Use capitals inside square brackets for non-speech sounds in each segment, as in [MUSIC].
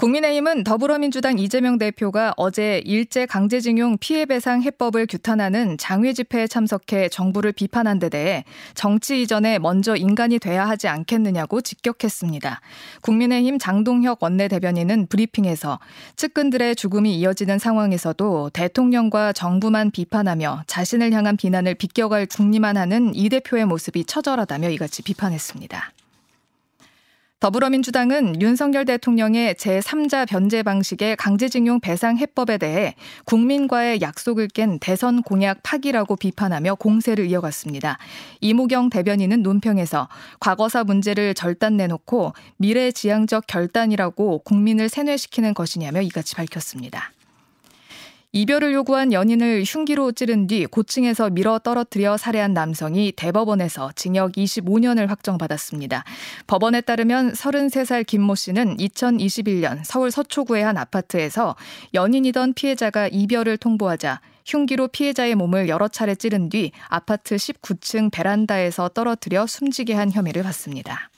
국민의힘은 더불어민주당 이재명 대표가 어제 일제 강제징용 피해배상 해법을 규탄하는 장외 집회에 참석해 정부를 비판한 데 대해 정치 이전에 먼저 인간이 돼야 하지 않겠느냐고 직격했습니다. 국민의힘 장동혁 원내대변인은 브리핑에서 측근들의 죽음이 이어지는 상황에서도 대통령과 정부만 비판하며 자신을 향한 비난을 비껴갈 궁리만 하는 이 대표의 모습이 처절하다며 이같이 비판했습니다. 더불어민주당은 윤석열 대통령의 제3자 변제 방식의 강제징용 배상 해법에 대해 국민과의 약속을 깬 대선 공약 파기라고 비판하며 공세를 이어갔습니다. 이무경 대변인은 논평에서 과거사 문제를 절단 내놓고 미래지향적 결단이라고 국민을 세뇌시키는 것이냐며 이같이 밝혔습니다. 이별을 요구한 연인을 흉기로 찌른 뒤 고층에서 밀어 떨어뜨려 살해한 남성이 대법원에서 징역 25년을 확정받았습니다. 법원에 따르면 33살 김모 씨는 2021년 서울 서초구의 한 아파트에서 연인이던 피해자가 이별을 통보하자 흉기로 피해자의 몸을 여러 차례 찌른 뒤 아파트 19층 베란다에서 떨어뜨려 숨지게 한 혐의를 받습니다.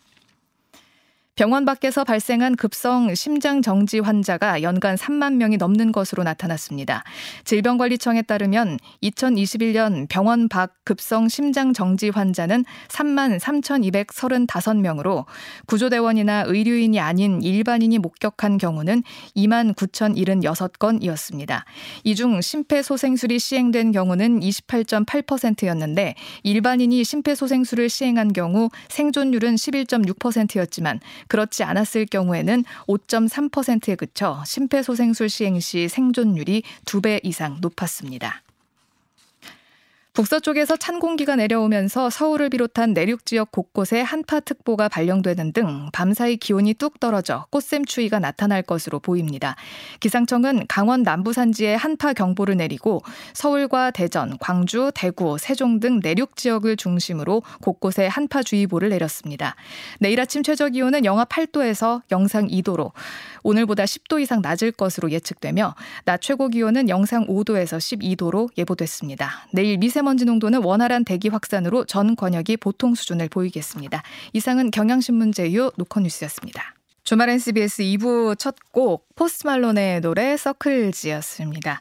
병원 밖에서 발생한 급성 심장 정지 환자가 연간 3만 명이 넘는 것으로 나타났습니다. 질병관리청에 따르면 2021년 병원 밖 급성 심장 정지 환자는 3만 3,235명으로 구조대원이나 의료인이 아닌 일반인이 목격한 경우는 2만 9,076건이었습니다. 이 중 심폐소생술이 시행된 경우는 28.8%였는데 일반인이 심폐소생술을 시행한 경우 생존율은 11.6%였지만 그렇지 않았을 경우에는 5.3%에 그쳐 심폐소생술 시행 시 생존율이 2배 이상 높았습니다. 북서쪽에서 찬 공기가 내려오면서 서울을 비롯한 내륙 지역 곳곳에 한파특보가 발령되는 등 밤사이 기온이 뚝 떨어져 꽃샘추위가 나타날 것으로 보입니다. 기상청은 강원 남부 산지에 한파 경보를 내리고 서울과 대전, 광주, 대구, 세종 등 내륙 지역을 중심으로 곳곳에 한파주의보를 내렸습니다. 내일 아침 최저 기온은 영하 8도에서 영상 2도로 오늘보다 10도 이상 낮을 것으로 예측되며 낮 최고 기온은 영상 5도에서 12도로 예보됐습니다. 내일 미세 미세먼지 농도는 원활한 대기 확산으로 전 권역이 보통 수준을 보이겠습니다. 이상은 경향신문 제휴 노컷뉴스였습니다. 주말엔 CBS 2부 첫 곡 포스트 말론의 노래 서클즈였습니다.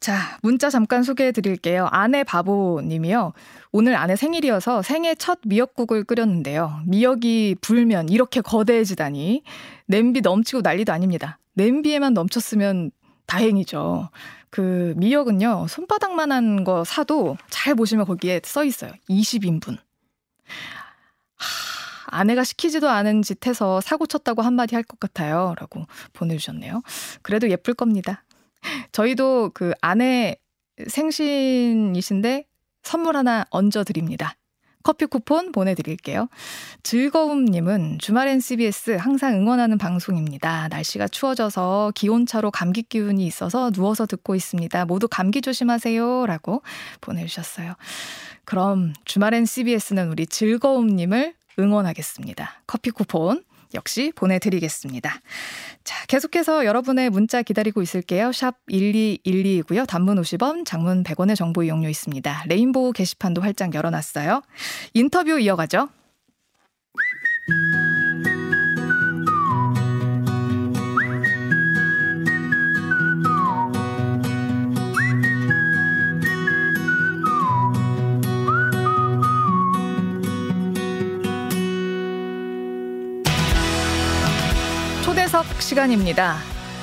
자, 문자 잠깐 소개해 드릴게요. 아내 바보 님이요. 오늘 아내 생일이어서 생애 첫 미역국을 끓였는데요. 미역이 불면 이렇게 거대해지다니. 냄비 넘치고 난리도 아닙니다. 냄비에만 넘쳤으면 다행이죠. 그 미역은요, 손바닥만한 거 사도 잘 보시면 거기에 써 있어요. 20인분. 하, 아내가 시키지도 않은 짓 해서 사고 쳤다고 한마디 할 것 같아요. 라고 보내주셨네요. 그래도 예쁠 겁니다. 저희도 그 아내 생신이신데 선물 하나 얹어드립니다. 커피 쿠폰 보내드릴게요. 즐거움님은 주말엔 CBS 항상 응원하는 방송입니다. 날씨가 추워져서 기온차로 감기 기운이 있어서 누워서 듣고 있습니다. 모두 감기 조심하세요. 라고 보내주셨어요. 그럼 주말엔 CBS는 우리 즐거움님을 응원하겠습니다. 커피 쿠폰 역시 보내드리겠습니다. 자, 계속해서 여러분의 문자 기다리고 있을게요. 샵 1212이고요. 단문 50원, 장문 100원의 정보 이용료 있습니다. 레인보우 게시판도 활짝 열어놨어요. 인터뷰 이어가죠. 초대석 시간입니다.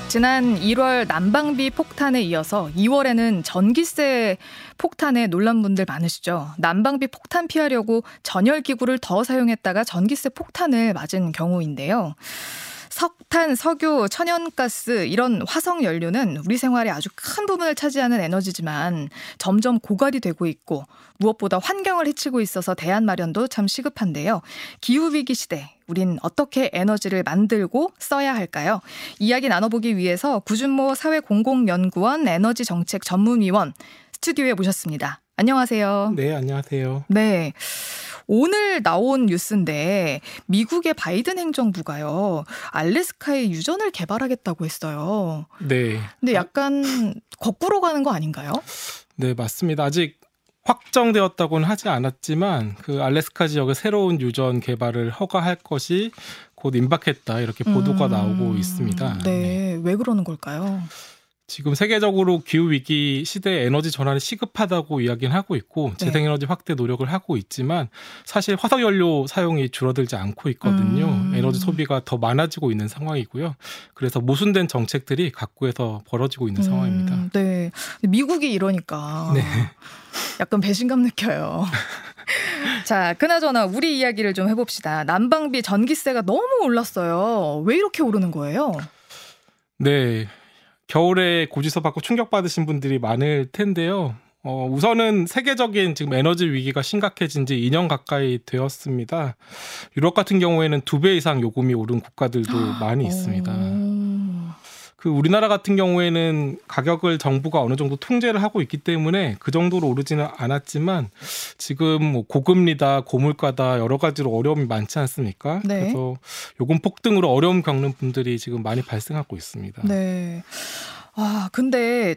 지난 1월 난방비 폭탄에 이어서 2월에는 전기세 폭탄에 놀란 분들 많으시죠. 난방비 폭탄 피하려고 전열 기구를 더 사용했다가 전기세 폭탄을 맞은 경우인데요. 석탄, 석유, 천연가스 이런 화석 연료는 우리 생활에 아주 큰 부분을 차지하는 에너지지만 점점 고갈이 되고 있고 무엇보다 환경을 해치고 있어서 대안 마련도 참 시급한데요. 기후 위기 시대 우린 어떻게 에너지를 만들고 써야 할까요? 이야기 나눠보기 위해서 구준모 사회공공연구원 에너지 정책 전문위원 스튜디오에 모셨습니다. 안녕하세요. 네, 안녕하세요. 네. 오늘 나온 뉴스인데 미국의 바이든 행정부가요 알래스카에 유전을 개발하겠다고 했어요. 네. 근데 약간 거꾸로 가는 거 아닌가요? 네, 맞습니다. 아직 확정되었다고는 하지 않았지만 그 알래스카 지역의 새로운 유전 개발을 허가할 것이 곧 임박했다 이렇게 보도가 음, 나오고 있습니다. 네, 네, 왜 그러는 걸까요? 지금 세계적으로 기후 위기 시대에 에너지 전환이 시급하다고 이야기는 하고 있고 네. 재생 에너지 확대 노력을 하고 있지만 사실 화석 연료 사용이 줄어들지 않고 있거든요. 음. 에너지 소비가 더 많아지고 있는 상황이고요. 그래서 모순된 정책들이 각국에서 벌어지고 있는 음. 상황입니다. 네. 미국이 이러니까 네. 약간 배신감 느껴요. [LAUGHS] 자, 그나저나 우리 이야기를 좀 해봅시다. 난방비 전기세가 너무 올랐어요. 왜 이렇게 오르는 거예요? 네. 겨울에 고지서 받고 충격받으신 분들이 많을 텐데요. 어, 우선은 세계적인 지금 에너지 위기가 심각해진 지 2년 가까이 되었습니다. 유럽 같은 경우에는 두 배 이상 요금이 오른 국가들도 많이 있습니다. 그 우리나라 같은 경우에는 가격을 정부가 어느 정도 통제를 하고 있기 때문에 그 정도로 오르지는 않았지만 지금 뭐 고금리다 고물가다 여러 가지로 어려움이 많지 않습니까? 네. 그래서 요금 폭등으로 어려움 겪는 분들이 지금 많이 발생하고 있습니다. 네. 아 근데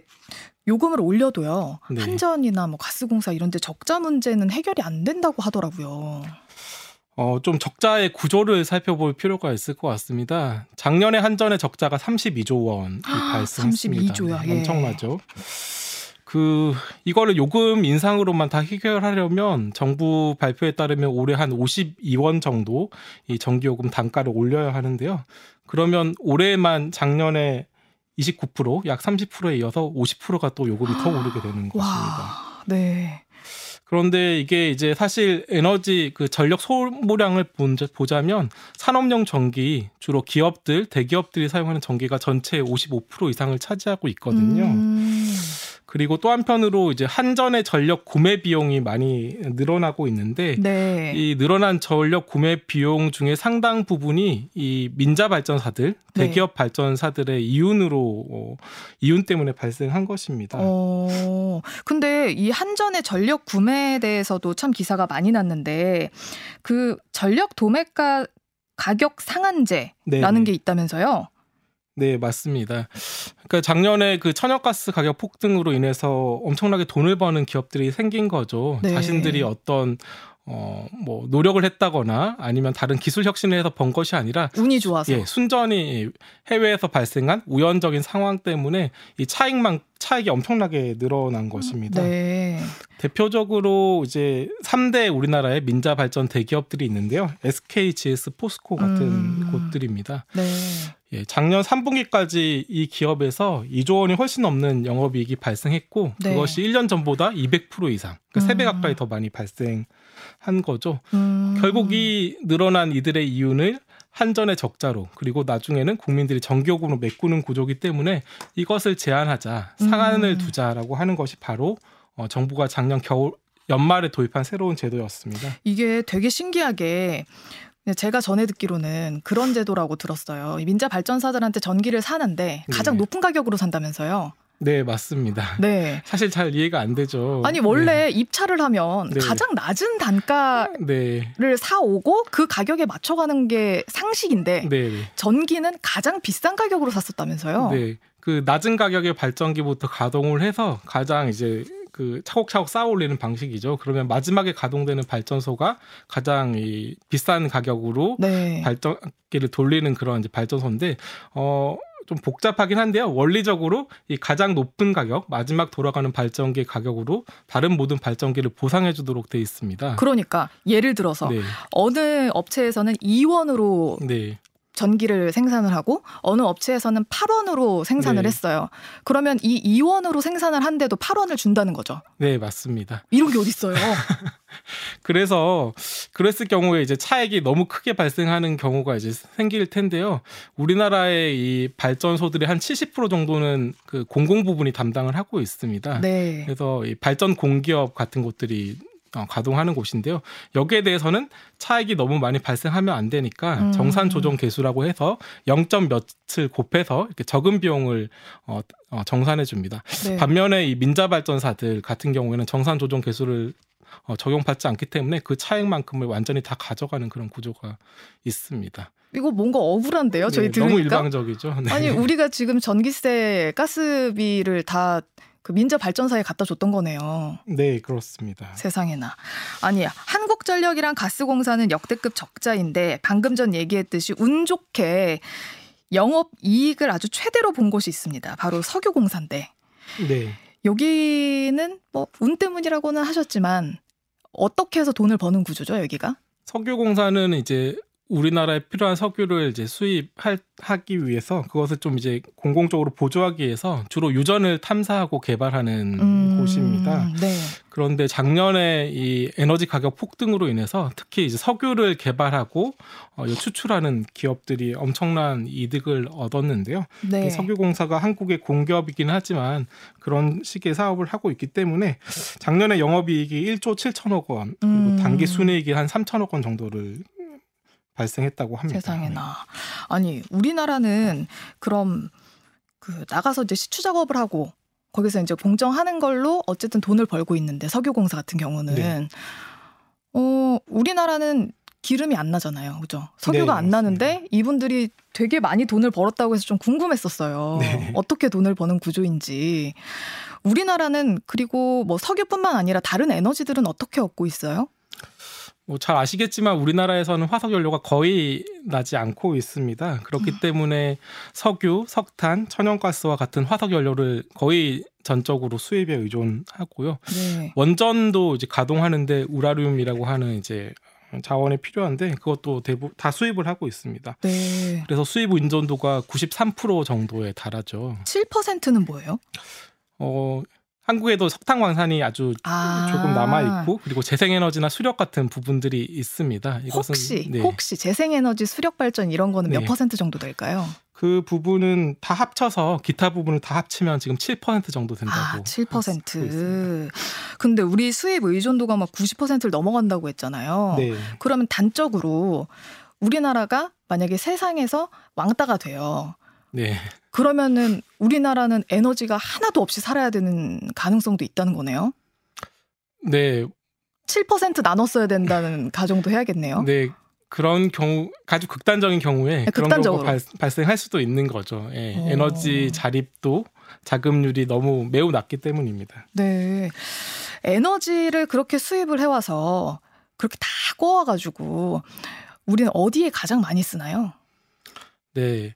요금을 올려도요 네. 한전이나 뭐 가스공사 이런 데 적자 문제는 해결이 안 된다고 하더라고요. 어, 좀 적자의 구조를 살펴볼 필요가 있을 것 같습니다. 작년에 한전의 적자가 32조 원이 발생했습니다. 32조야. 예. 엄청나죠. 그 이거를 요금 인상으로만 다 해결하려면 정부 발표에 따르면 올해 한 52원 정도 이 전기요금 단가를 올려야 하는데요. 그러면 올해만 작년에 29%약 30%에 이어서 50%가 또 요금이 더 오르게 되는 것입니다. 네. 그런데 이게 이제 사실 에너지 그 전력 소모량을 보자면 산업용 전기 주로 기업들 대기업들이 사용하는 전기가 전체의 55% 이상을 차지하고 있거든요. 음. 그리고 또 한편으로 이제 한전의 전력 구매 비용이 많이 늘어나고 있는데 네. 이 늘어난 전력 구매 비용 중에 상당 부분이 이 민자 발전사들, 네. 대기업 발전사들의 이윤으로 어, 이윤 때문에 발생한 것입니다. 어. 근데 이 한전의 전력 구매에 대해서도 참 기사가 많이 났는데 그 전력 도매가 가격 상한제라는 네. 게 있다면서요? 네, 맞습니다. 그러니까 작년에 그 천연가스 가격 폭등으로 인해서 엄청나게 돈을 버는 기업들이 생긴 거죠. 네. 자신들이 어떤 어, 뭐, 노력을 했다거나 아니면 다른 기술 혁신을 해서 번 것이 아니라 운이 좋아서 예, 순전히 해외에서 발생한 우연적인 상황 때문에 이 차익만 차익이 엄청나게 늘어난 것입니다. 네. 대표적으로 이제 3대 우리나라의 민자 발전 대기업들이 있는데요. SK, GS, 포스코 같은 음. 곳들입니다. 네. 예, 작년 3분기까지 이 기업에서 2조 원이 훨씬 넘는 영업이익이 발생했고 네. 그것이 1년 전보다 200% 이상, 그러니까 음. 3배 가까이 더 많이 발생 한 거죠. 음. 결국 이 늘어난 이들의 이윤을 한전의 적자로 그리고 나중에는 국민들이 정기요금으로 메꾸는 구조기 때문에 이것을 제한하자 상한을 음. 두자라고 하는 것이 바로 어, 정부가 작년 겨울 연말에 도입한 새로운 제도였습니다. 이게 되게 신기하게 제가 전에 듣기로는 그런 제도라고 들었어요. 민자 발전사들한테 전기를 사는데 가장 네. 높은 가격으로 산다면서요. 네, 맞습니다. 네. [LAUGHS] 사실 잘 이해가 안 되죠. 아니, 원래 네. 입찰을 하면 네. 가장 낮은 단가를 네. 사오고 그 가격에 맞춰가는 게 상식인데 네, 네. 전기는 가장 비싼 가격으로 샀었다면서요? 네. 그 낮은 가격의 발전기부터 가동을 해서 가장 이제 그 차곡차곡 쌓아 올리는 방식이죠. 그러면 마지막에 가동되는 발전소가 가장 이 비싼 가격으로 네. 발전기를 돌리는 그런 이제 발전소인데 어 좀 복잡하긴 한데요. 원리적으로 이 가장 높은 가격, 마지막 돌아가는 발전기 가격으로 다른 모든 발전기를 보상해 주도록 돼 있습니다. 그러니까 예를 들어서 네. 어느 업체에서는 2원으로 네. 전기를 생산을 하고 어느 업체에서는 8원으로 생산을 네. 했어요. 그러면 이 2원으로 생산을 한데도 8원을 준다는 거죠. 네, 맞습니다. 이런 게 어디 있어요? [LAUGHS] 그래서 그랬을 경우에 이제 차액이 너무 크게 발생하는 경우가 이제 생길 텐데요. 우리나라의 이 발전소들의 한 70% 정도는 그 공공 부분이 담당을 하고 있습니다. 네. 그래서 이 발전 공기업 같은 곳들이 어, 가동하는 곳인데요. 여기에 대해서는 차익이 너무 많이 발생하면 안 되니까 음. 정산 조정 개수라고 해서 0점 몇을 곱해서 이렇게 적은 비용을 어, 어 정산해 줍니다. 네. 반면에 이 민자 발전사들 같은 경우에는 정산 조정 개수를 어, 적용받지 않기 때문에 그 차액만큼을 완전히 다 가져가는 그런 구조가 있습니다. 이거 뭔가 억울한데요? 저희 네, 들으니까 너무 일방적이죠. 네. 아니 우리가 지금 전기세, 가스비를 다 그 민자 발전사에 갖다 줬던 거네요. 네, 그렇습니다. 세상에나. 아니, 한국전력이랑 가스공사는 역대급 적자인데 방금 전 얘기했듯이 운 좋게 영업 이익을 아주 최대로 본 곳이 있습니다. 바로 석유공사인데. 네. 여기는 뭐 운 때문이라고는 하셨지만 어떻게 해서 돈을 버는 구조죠, 여기가? 석유공사는 이제 우리나라에 필요한 석유를 이제 수입하기 위해서 그것을 좀 이제 공공적으로 보조하기 위해서 주로 유전을 탐사하고 개발하는 음, 곳입니다. 네. 그런데 작년에 이 에너지 가격 폭등으로 인해서 특히 이제 석유를 개발하고 어, 추출하는 기업들이 엄청난 이득을 얻었는데요. 네. 석유공사가 한국의 공기업이긴 하지만 그런 식의 사업을 하고 있기 때문에 작년에 영업이익이 1조 7천억 원 그리고 음. 단기 순이익이 한 3천억 원 정도를 발생했다고 합니다. 세상에나. 아니, 우리나라는 그럼 그 나가서 이제 시추 작업을 하고 거기서 이제 공정하는 걸로 어쨌든 돈을 벌고 있는데 석유공사 같은 경우는 네. 어, 우리나라는 기름이 안 나잖아요. 그죠? 석유가 네, 안 나는데 이분들이 되게 많이 돈을 벌었다고 해서 좀 궁금했었어요. 네. 어떻게 돈을 버는 구조인지. 우리나라는 그리고 뭐 석유뿐만 아니라 다른 에너지들은 어떻게 얻고 있어요? 뭐 잘 아시겠지만 우리나라에서는 화석 연료가 거의 나지 않고 있습니다. 그렇기 음. 때문에 석유, 석탄, 천연가스와 같은 화석 연료를 거의 전적으로 수입에 의존하고요. 네. 원전도 이제 가동하는데 우라늄이라고 하는 이제 자원이 필요한데 그것도 대부분 다 수입을 하고 있습니다. 네. 그래서 수입 의존도가 93% 정도에 달하죠. 7%는 뭐예요? 어, 한국에도 석탄 광산이 아주 아. 조금 남아 있고 그리고 재생에너지나 수력 같은 부분들이 있습니다. 이것은 혹시 네. 혹시 재생에너지 수력 발전 이런 거는 몇 네. 퍼센트 정도 될까요? 그 부분은 다 합쳐서 기타 부분을 다 합치면 지금 7% 정도 된다고. 아, 7%. 근데 우리 수입 의존도가 막 90%를 넘어간다고 했잖아요. 네. 그러면 단적으로 우리나라가 만약에 세상에서 왕따가 돼요. 네. 그러면은 우리나라는 에너지가 하나도 없이 살아야 되는 가능성도 있다는 거네요. 네. 7% 나눴어야 된다는 [LAUGHS] 가정도 해야겠네요. 네. 그런 경우 아주 극단적인 경우에 네, 그런 경우가 발, 발생할 수도 있는 거죠. 예, 에너지 자립도 자금률이 너무 매우 낮기 때문입니다. 네. 에너지를 그렇게 수입을 해 와서 그렇게 다 꼬아 가지고 우리는 어디에 가장 많이 쓰나요? 네.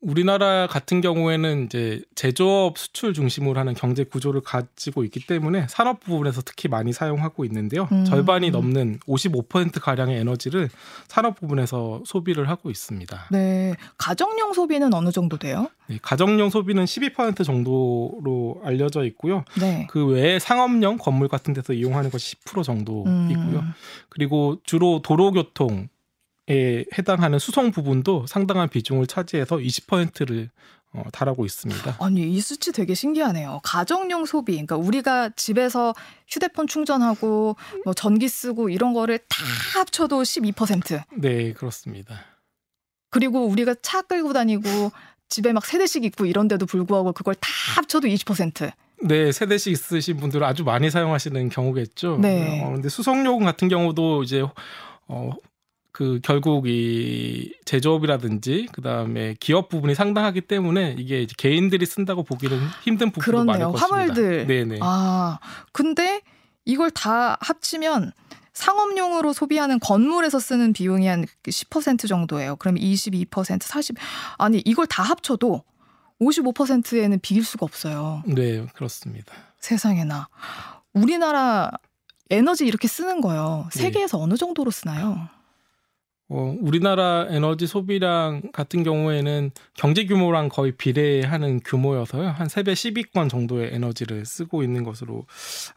우리나라 같은 경우에는 이제 제조업 수출 중심으로 하는 경제 구조를 가지고 있기 때문에 산업 부분에서 특히 많이 사용하고 있는데요. 음. 절반이 넘는 55% 가량의 에너지를 산업 부분에서 소비를 하고 있습니다. 네. 가정용 소비는 어느 정도 돼요? 네, 가정용 소비는 12% 정도로 알려져 있고요. 네. 그 외에 상업용 건물 같은 데서 이용하는 것이 10% 정도이고요. 음. 그리고 주로 도로교통 에 해당하는 수송 부분도 상당한 비중을 차지해서 20%를 어, 달하고 있습니다. 아니 이 수치 되게 신기하네요. 가정용 소비, 그러니까 우리가 집에서 휴대폰 충전하고 뭐 전기 쓰고 이런 거를 다 합쳐도 12%. 네 그렇습니다. 그리고 우리가 차 끌고 다니고 집에 막 세대씩 있고 이런데도 불구하고 그걸 다 합쳐도 20%. 네, 세대씩 있으신 분들은 아주 많이 사용하시는 경우겠죠. 네. 어, 근데 수송요금 같은 경우도 이제 어, 그 결국 이 제조업이라든지 그다음에 기업 부분이 상당하기 때문에 이게 이제 개인들이 쓴다고 보기는 힘든 부분도 많을 것입니다. 화물들. 네네. 아 근데 이걸 다 합치면 상업용으로 소비하는 건물에서 쓰는 비용이 한 10% 정도예요. 그럼 22%, 40 아니 이걸 다 합쳐도 55%에는 비길 수가 없어요. 네, 그렇습니다. 세상에나 우리나라 에너지 이렇게 쓰는 거요. 네. 세계에서 네. 어느 정도로 쓰나요? 어, 우리나라 에너지 소비량 같은 경우에는 경제 규모랑 거의 비례하는 규모여서요. 한 3배 10위권 정도의 에너지를 쓰고 있는 것으로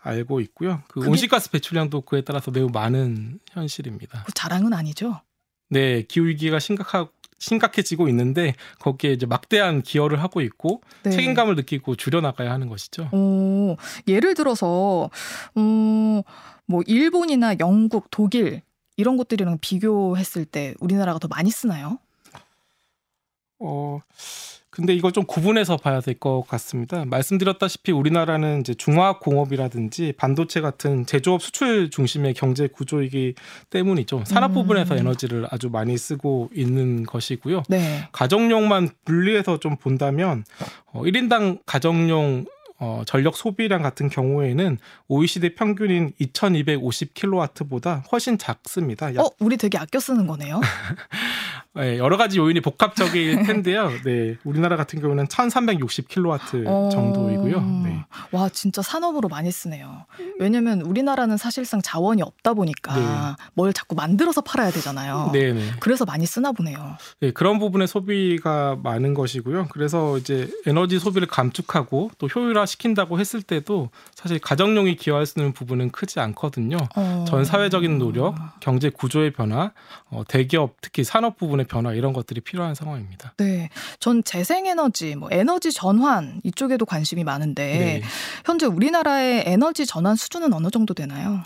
알고 있고요. 그 온실가스 배출량도 그에 따라서 매우 많은 현실입니다. 그 자랑은 아니죠? 네, 기후위기가 심각하고 심각해지고 있는데 거기에 이제 막대한 기여를 하고 있고 네. 책임감을 느끼고 줄여나가야 하는 것이죠. 오, 예를 들어서 음, 뭐 일본이나 영국, 독일 이런 것들이랑 비교했을 때 우리나라가 더 많이 쓰나요? 어 근데 이걸 좀 구분해서 봐야 될 것 같습니다. 말씀드렸다시피 우리나라는 이제 중화학 공업이라든지 반도체 같은 제조업 수출 중심의 경제 구조이기 때문이죠. 산업 음. 부분에서 에너지를 아주 많이 쓰고 있는 것이고요. 네. 가정용만 분리해서 좀 본다면 어 1인당 가정용 어, 전력 소비량 같은 경우에는 OECD 평균인 2,250 킬로와트보다 훨씬 작습니다. 어, 우리 되게 아껴 쓰는 거네요. [LAUGHS] 네, 여러 가지 요인이 복합적일 [LAUGHS] 텐데요. 네, 우리나라 같은 경우는 1,360킬로와트 어... 정도이고요. 네. 와, 진짜 산업으로 많이 쓰네요. 왜냐면 우리나라는 사실상 자원이 없다 보니까 네. 뭘 자꾸 만들어서 팔아야 되잖아요. 네, 네. 그래서 많이 쓰나 보네요. 네, 그런 부분에 소비가 많은 것이고요. 그래서 이제 에너지 소비를 감축하고 또 효율화 시킨다고 했을 때도 사실 가정용이 기여할 수 있는 부분은 크지 않거든요. 어... 전 사회적인 노력, 경제 구조의 변화, 어, 대기업 특히 산업 부분의 변화 이런 것들이 필요한 상황입니다. 네, 전 재생에너지, 뭐 에너지 전환 이쪽에도 관심이 많은데 네. 현재 우리나라의 에너지 전환 수준은 어느 정도 되나요?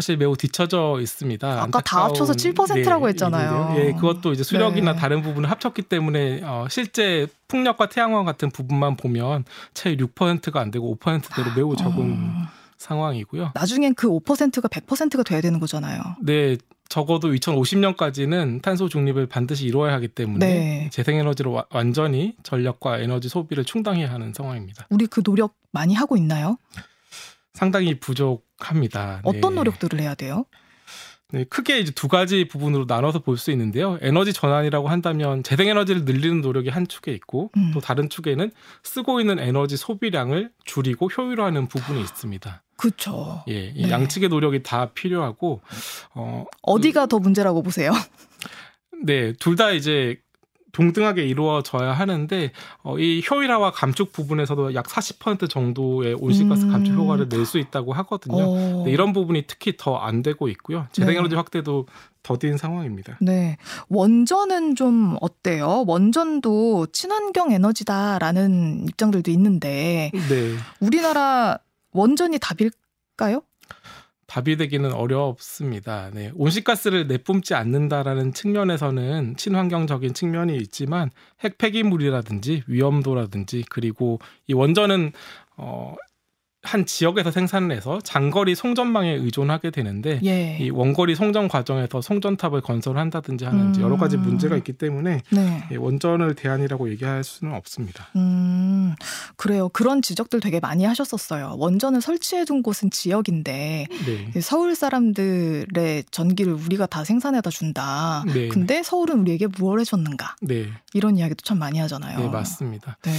사실 매우 뒤처져 있습니다. 아까 다 합쳐서 7%라고 네, 했잖아요. 예, 그것도 이제 수력이나 네. 다른 부분을 합쳤기 때문에 어, 실제 풍력과 태양광 같은 부분만 보면 채 6%가 안 되고 5%대로 매우 적은 어... 상황이고요. 나중엔 그 5%가 100%가 돼야 되는 거잖아요. 네, 적어도 2050년까지는 탄소 중립을 반드시 이루어야 하기 때문에 네. 재생에너지로 와, 완전히 전력과 에너지 소비를 충당해야 하는 상황입니다. 우리 그 노력 많이 하고 있나요? 상당히 부족합니다. 어떤 네. 노력들을 해야 돼요? 네, 크게 이제 두 가지 부분으로 나눠서 볼 수 있는데요. 에너지 전환이라고 한다면 재생에너지를 늘리는 노력이 한 축에 있고 음. 또 다른 축에는 쓰고 있는 에너지 소비량을 줄이고 효율화하는 부분이 있습니다. 그렇죠. 예, 이 네. 양측의 노력이 다 필요하고 어 어디가 그, 더 문제라고 보세요? [LAUGHS] 네, 둘 다 이제 동등하게 이루어져야 하는데 어, 이 효율화와 감축 부분에서도 약 40% 정도의 온실가스 음. 감축 효과를 낼 수 있다고 하거든요. 네, 이런 부분이 특히 더 안 되고 있고요. 재생에너지 네. 확대도 더딘 상황입니다. 네. 원전은 좀 어때요? 원전도 친환경 에너지다라는 입장들도 있는데 네. 우리나라 원전이 답일까요? 답이 되기는 어렵습니다. 네. 온실가스를 내뿜지 않는다라는 측면에서는 친환경적인 측면이 있지만 핵 폐기물이라든지 위험도라든지 그리고 이 원전은 어 한 지역에서 생산을 해서 장거리 송전망에 의존하게 되는데 예. 이 원거리 송전 과정에서 송전탑을 건설한다든지 하는 음. 여러 가지 문제가 있기 때문에 네. 원전을 대안이라고 얘기할 수는 없습니다. 음. 그래요. 그런 지적들 되게 많이 하셨었어요. 원전을 설치해 둔 곳은 지역인데 네. 서울 사람들의 전기를 우리가 다 생산해다 준다. 네. 근데 서울은 우리에게 무엇을 해줬는가? 네. 이런 이야기도 참 많이 하잖아요. 네, 맞습니다. 네.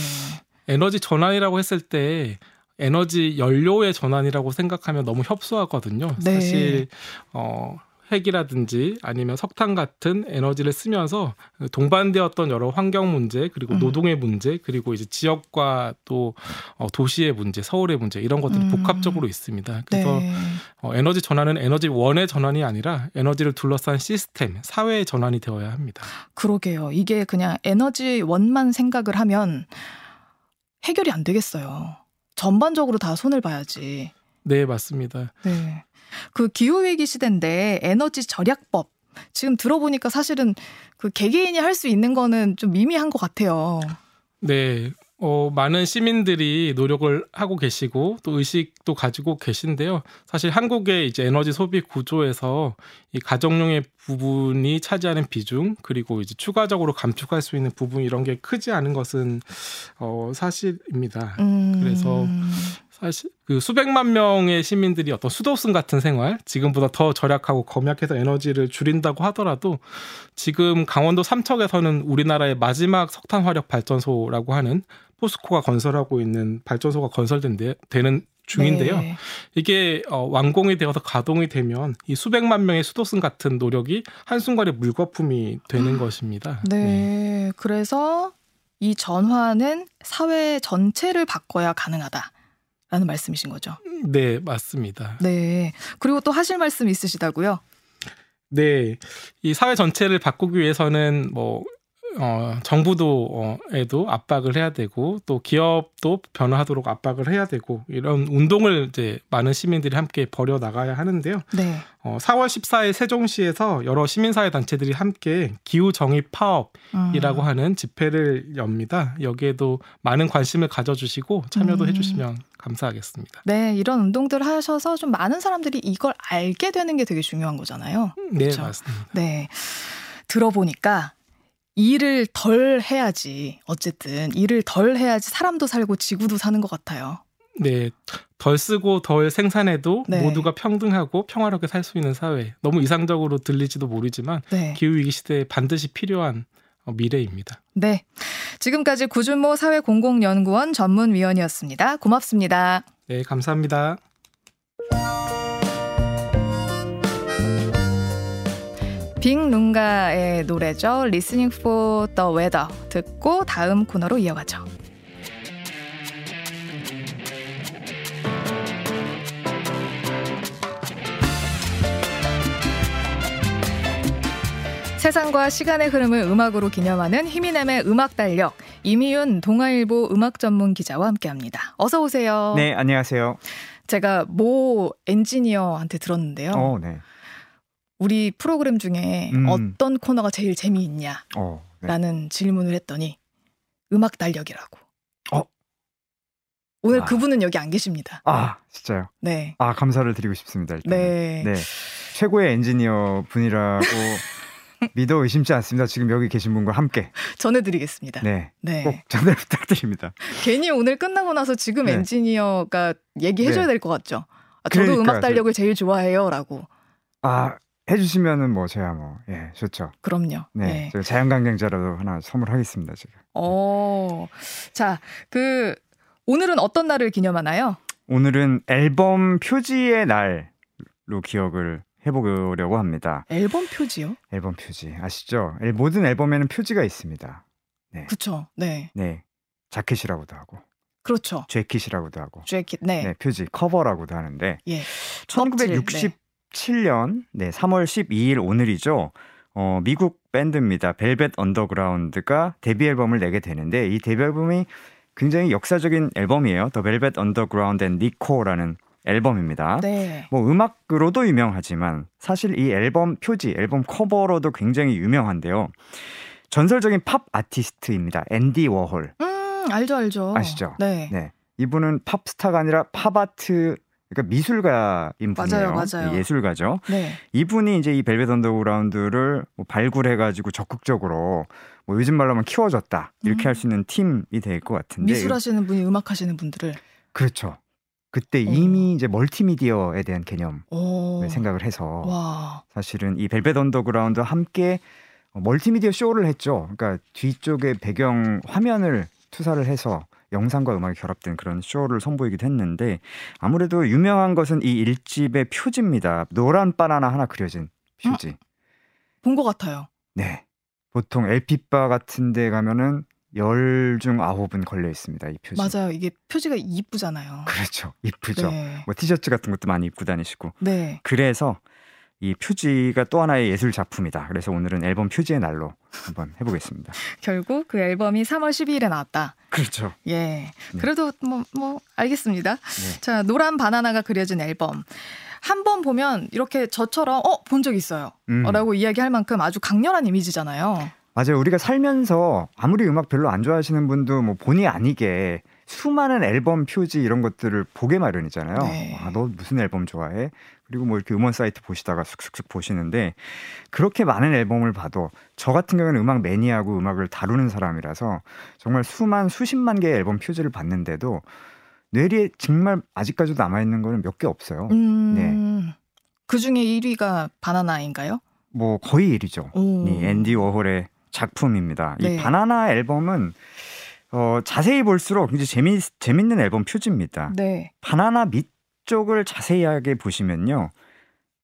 에너지 전환이라고 했을 때 에너지 연료의 전환이라고 생각하면 너무 협소하거든요. 네. 사실 어 핵이라든지 아니면 석탄 같은 에너지를 쓰면서 동반되었던 여러 환경 문제 그리고 음. 노동의 문제 그리고 이제 지역과 또 어, 도시의 문제 서울의 문제 이런 것들이 음. 복합적으로 있습니다 그래서 네. 어, 에너지 전환은 에너지 원의 전환이 아니라 에너지를 둘러싼 시스템 사회의 전환이 되어야 합니다 그러게요 이게 그냥 에너지 원만 생각을 하면 해결이 안 되겠어요 전반적으로 다 손을 봐야지. 네, 맞습니다. 네. 그 기후위기 시대인데 에너지 절약법. 지금 들어보니까 사실은 그 개개인이 할 수 있는 거는 좀 미미한 것 같아요. 네. 어, 많은 시민들이 노력을 하고 계시고 또 의식도 가지고 계신데요. 사실 한국의 이제 에너지 소비 구조에서 이 가정용의 부분이 차지하는 비중 그리고 이제 추가적으로 감축할 수 있는 부분 이런 게 크지 않은 것은 어, 사실입니다. 음... 그래서 사실 그 수백만 명의 시민들이 어떤 수도승 같은 생활 지금보다 더 절약하고 검약해서 에너지를 줄인다고 하더라도 지금 강원도 삼척에서는 우리나라의 마지막 석탄 화력 발전소라고 하는 포스코가 건설하고 있는 발전소가 건설된 데, 되는 중인데요. 네. 이게 어, 완공이 되어서 가동이 되면 이 수백만 명의 수도승 같은 노력이 한순간에 물거품이 되는 것입니다. 네. 네. 그래서 이 전화는 사회 전체를 바꿔야 가능하다. 라는 말씀이신 거죠. 네, 맞습니다. 네. 그리고 또 하실 말씀 있으시다고요? 네. 이 사회 전체를 바꾸기 위해서는 뭐 어, 정부도에도 압박을 해야 되고 또 기업도 변화하도록 압박을 해야 되고 이런 운동을 이제 많은 시민들이 함께 벌여 나가야 하는데요. 네. 어, 4월 14일 세종시에서 여러 시민사회 단체들이 함께 기후 정의 파업이라고 음. 하는 집회를 엽니다. 여기에도 많은 관심을 가져주시고 참여도 음. 해주시면 감사하겠습니다. 네, 이런 운동들 하셔서 좀 많은 사람들이 이걸 알게 되는 게 되게 중요한 거잖아요. 네, 그렇죠? 맞습니다. 네. 들어보니까 일을 덜 해야지 어쨌든 일을 덜 해야지 사람도 살고 지구도 사는 것 같아요. 네, 덜 쓰고 덜 생산해도 네. 모두가 평등하고 평화롭게 살 수 있는 사회. 너무 이상적으로 들리지도 모르지만 네. 기후 위기 시대에 반드시 필요한 어, 미래입니다. 네, 지금까지 구준모 사회공공연구원 전문위원이었습니다. 고맙습니다. 네, 감사합니다. 빅룬가의 노래죠. Listening for the Weather 듣고 다음 코너로 이어가죠. 세상과 시간의 흐름을 음악으로 기념하는 희미남의 음악 달력 이미윤 동아일보 음악 전문 기자와 함께합니다. 어서 오세요. 네, 안녕하세요. 제가 모 엔지니어한테 들었는데요. 어, 네. 우리 프로그램 중에 음. 어떤 코너가 제일 재미있냐? 어, 네. 라는 질문을 했더니 음악 달력이라고. 어? 오늘 아. 그분은 여기 안 계십니다. 아, 진짜요? 네. 아, 감사를 드리고 싶습니다. 일단. 네. 네. 최고의 엔지니어 분이라고 [LAUGHS] 믿어 의심치 않습니다. 지금 여기 계신 분과 함께 전해드리겠습니다. 네, 네. 꼭 전달 부탁드립니다. 괜히 오늘 끝나고 나서 지금 네. 엔지니어가 얘기해줘야 네. 될것 같죠. 아, 저도 그러니까, 음악 달력을 제일 좋아해요라고. 아 해주시면은 뭐 제가 뭐 예 좋죠. 그럼요. 네, 네. 자연강경자라도 하나 선물하겠습니다 지금. 어, 자그 오늘은 어떤 날을 기념하나요? 오늘은 앨범 표지의 날로 기억을 해보려고 합니다. 앨범 표지요? 앨범 표지 아시죠? 모든 앨범에는 표지가 있습니다. 네. 그렇죠. 네. 네. 자켓이라고도 하고. 그렇죠. 재킷이라고도 하고. 재킷. 네. 네 표지 커버라고도 하는데. 예. 1960 2017년 네, 3월 12일 오늘이죠. 어, 미국 밴드입니다. 벨벳 언더그라운드가 데뷔 앨범을 내게 되는데 이 데뷔 앨범이 굉장히 역사적인 앨범이에요. The Velvet Underground and Nico라는 앨범입니다. 네. 뭐 음악으로도 유명하지만 사실 이 앨범 표지, 앨범 커버로도 굉장히 유명한데요. 전설적인 팝 아티스트입니다. 앤디 워홀. 음, 알죠, 알죠. 아시죠? 네. 네. 이분은 팝스타가 아니라 팝아트 그러니까 미술가인 분이에요. 맞아요, 맞아요. 예술가죠. 네. 이분이 이제 이 벨벳 언더그라운드를 뭐 발굴해가지고 적극적으로 뭐 요즘 말로 하면 키워줬다 이렇게 음. 할수 있는 팀이 될 것 같은데 미술하시는 분이 음악하시는 분들을 그렇죠. 그때 오. 이미 이제 멀티미디어에 대한 개념을 오. 생각을 해서 와. 사실은 이 벨벳 언더그라운드 함께 멀티미디어 쇼를 했죠. 그러니까 뒤쪽에 배경 화면을 투사를 해서 영상과 음악이 결합된 그런 쇼를 선보이기도 했는데 아무래도 유명한 것은 이 일집의 표지입니다. 노란 바나나 하나 그려진 표지. 음, 본것 같아요. 네. 보통 LP바 같은 데 가면은 열중 아홉은 걸려 있습니다. 이 표지. 맞아요. 이게 표지가 이쁘잖아요. 그렇죠. 이쁘죠. 네. 뭐 티셔츠 같은 것도 많이 입고 다니시고. 네. 그래서 이 표지가 또 하나의 예술 작품이다. 그래서 오늘은 앨범 표지의 날로 한번 해보겠습니다. [LAUGHS] 결국 그 앨범이 3월 12일에 나왔다. 그렇죠. 예. 네. 그래도 뭐, 뭐, 알겠습니다. 네. 자, 노란 바나나가 그려진 앨범. 한 번 보면 이렇게 저처럼, 어, 본 적 있어요. 음. 라고 이야기할 만큼 아주 강렬한 이미지잖아요. 맞아요. 우리가 살면서 아무리 음악 별로 안 좋아하시는 분도 뭐 본의 아니게 수많은 앨범 표지 이런 것들을 보게 마련이잖아요. 네. 아, 너 무슨 앨범 좋아해? 그리고 뭐 이렇게 음원 사이트 보시다가 쑥쑥쑥 보시는데 그렇게 많은 앨범을 봐도 저 같은 경우는 음악 매니아고 음악을 다루는 사람이라서 정말 수만 수십만 개의 앨범 표지를 봤는데도 뇌리에 정말 아직까지도 남아 있는 거는 몇 개 없어요. 음, 네. 그 중에 1위가 바나나인가요? 뭐 거의 1위죠. 이 앤디 워홀의 작품입니다. 네. 이 바나나 앨범은 어, 자세히 볼수록 이제 재미 재밌는 앨범 표지입니다. 네. 바나나 밑 쪽을 자세하게 보시면요.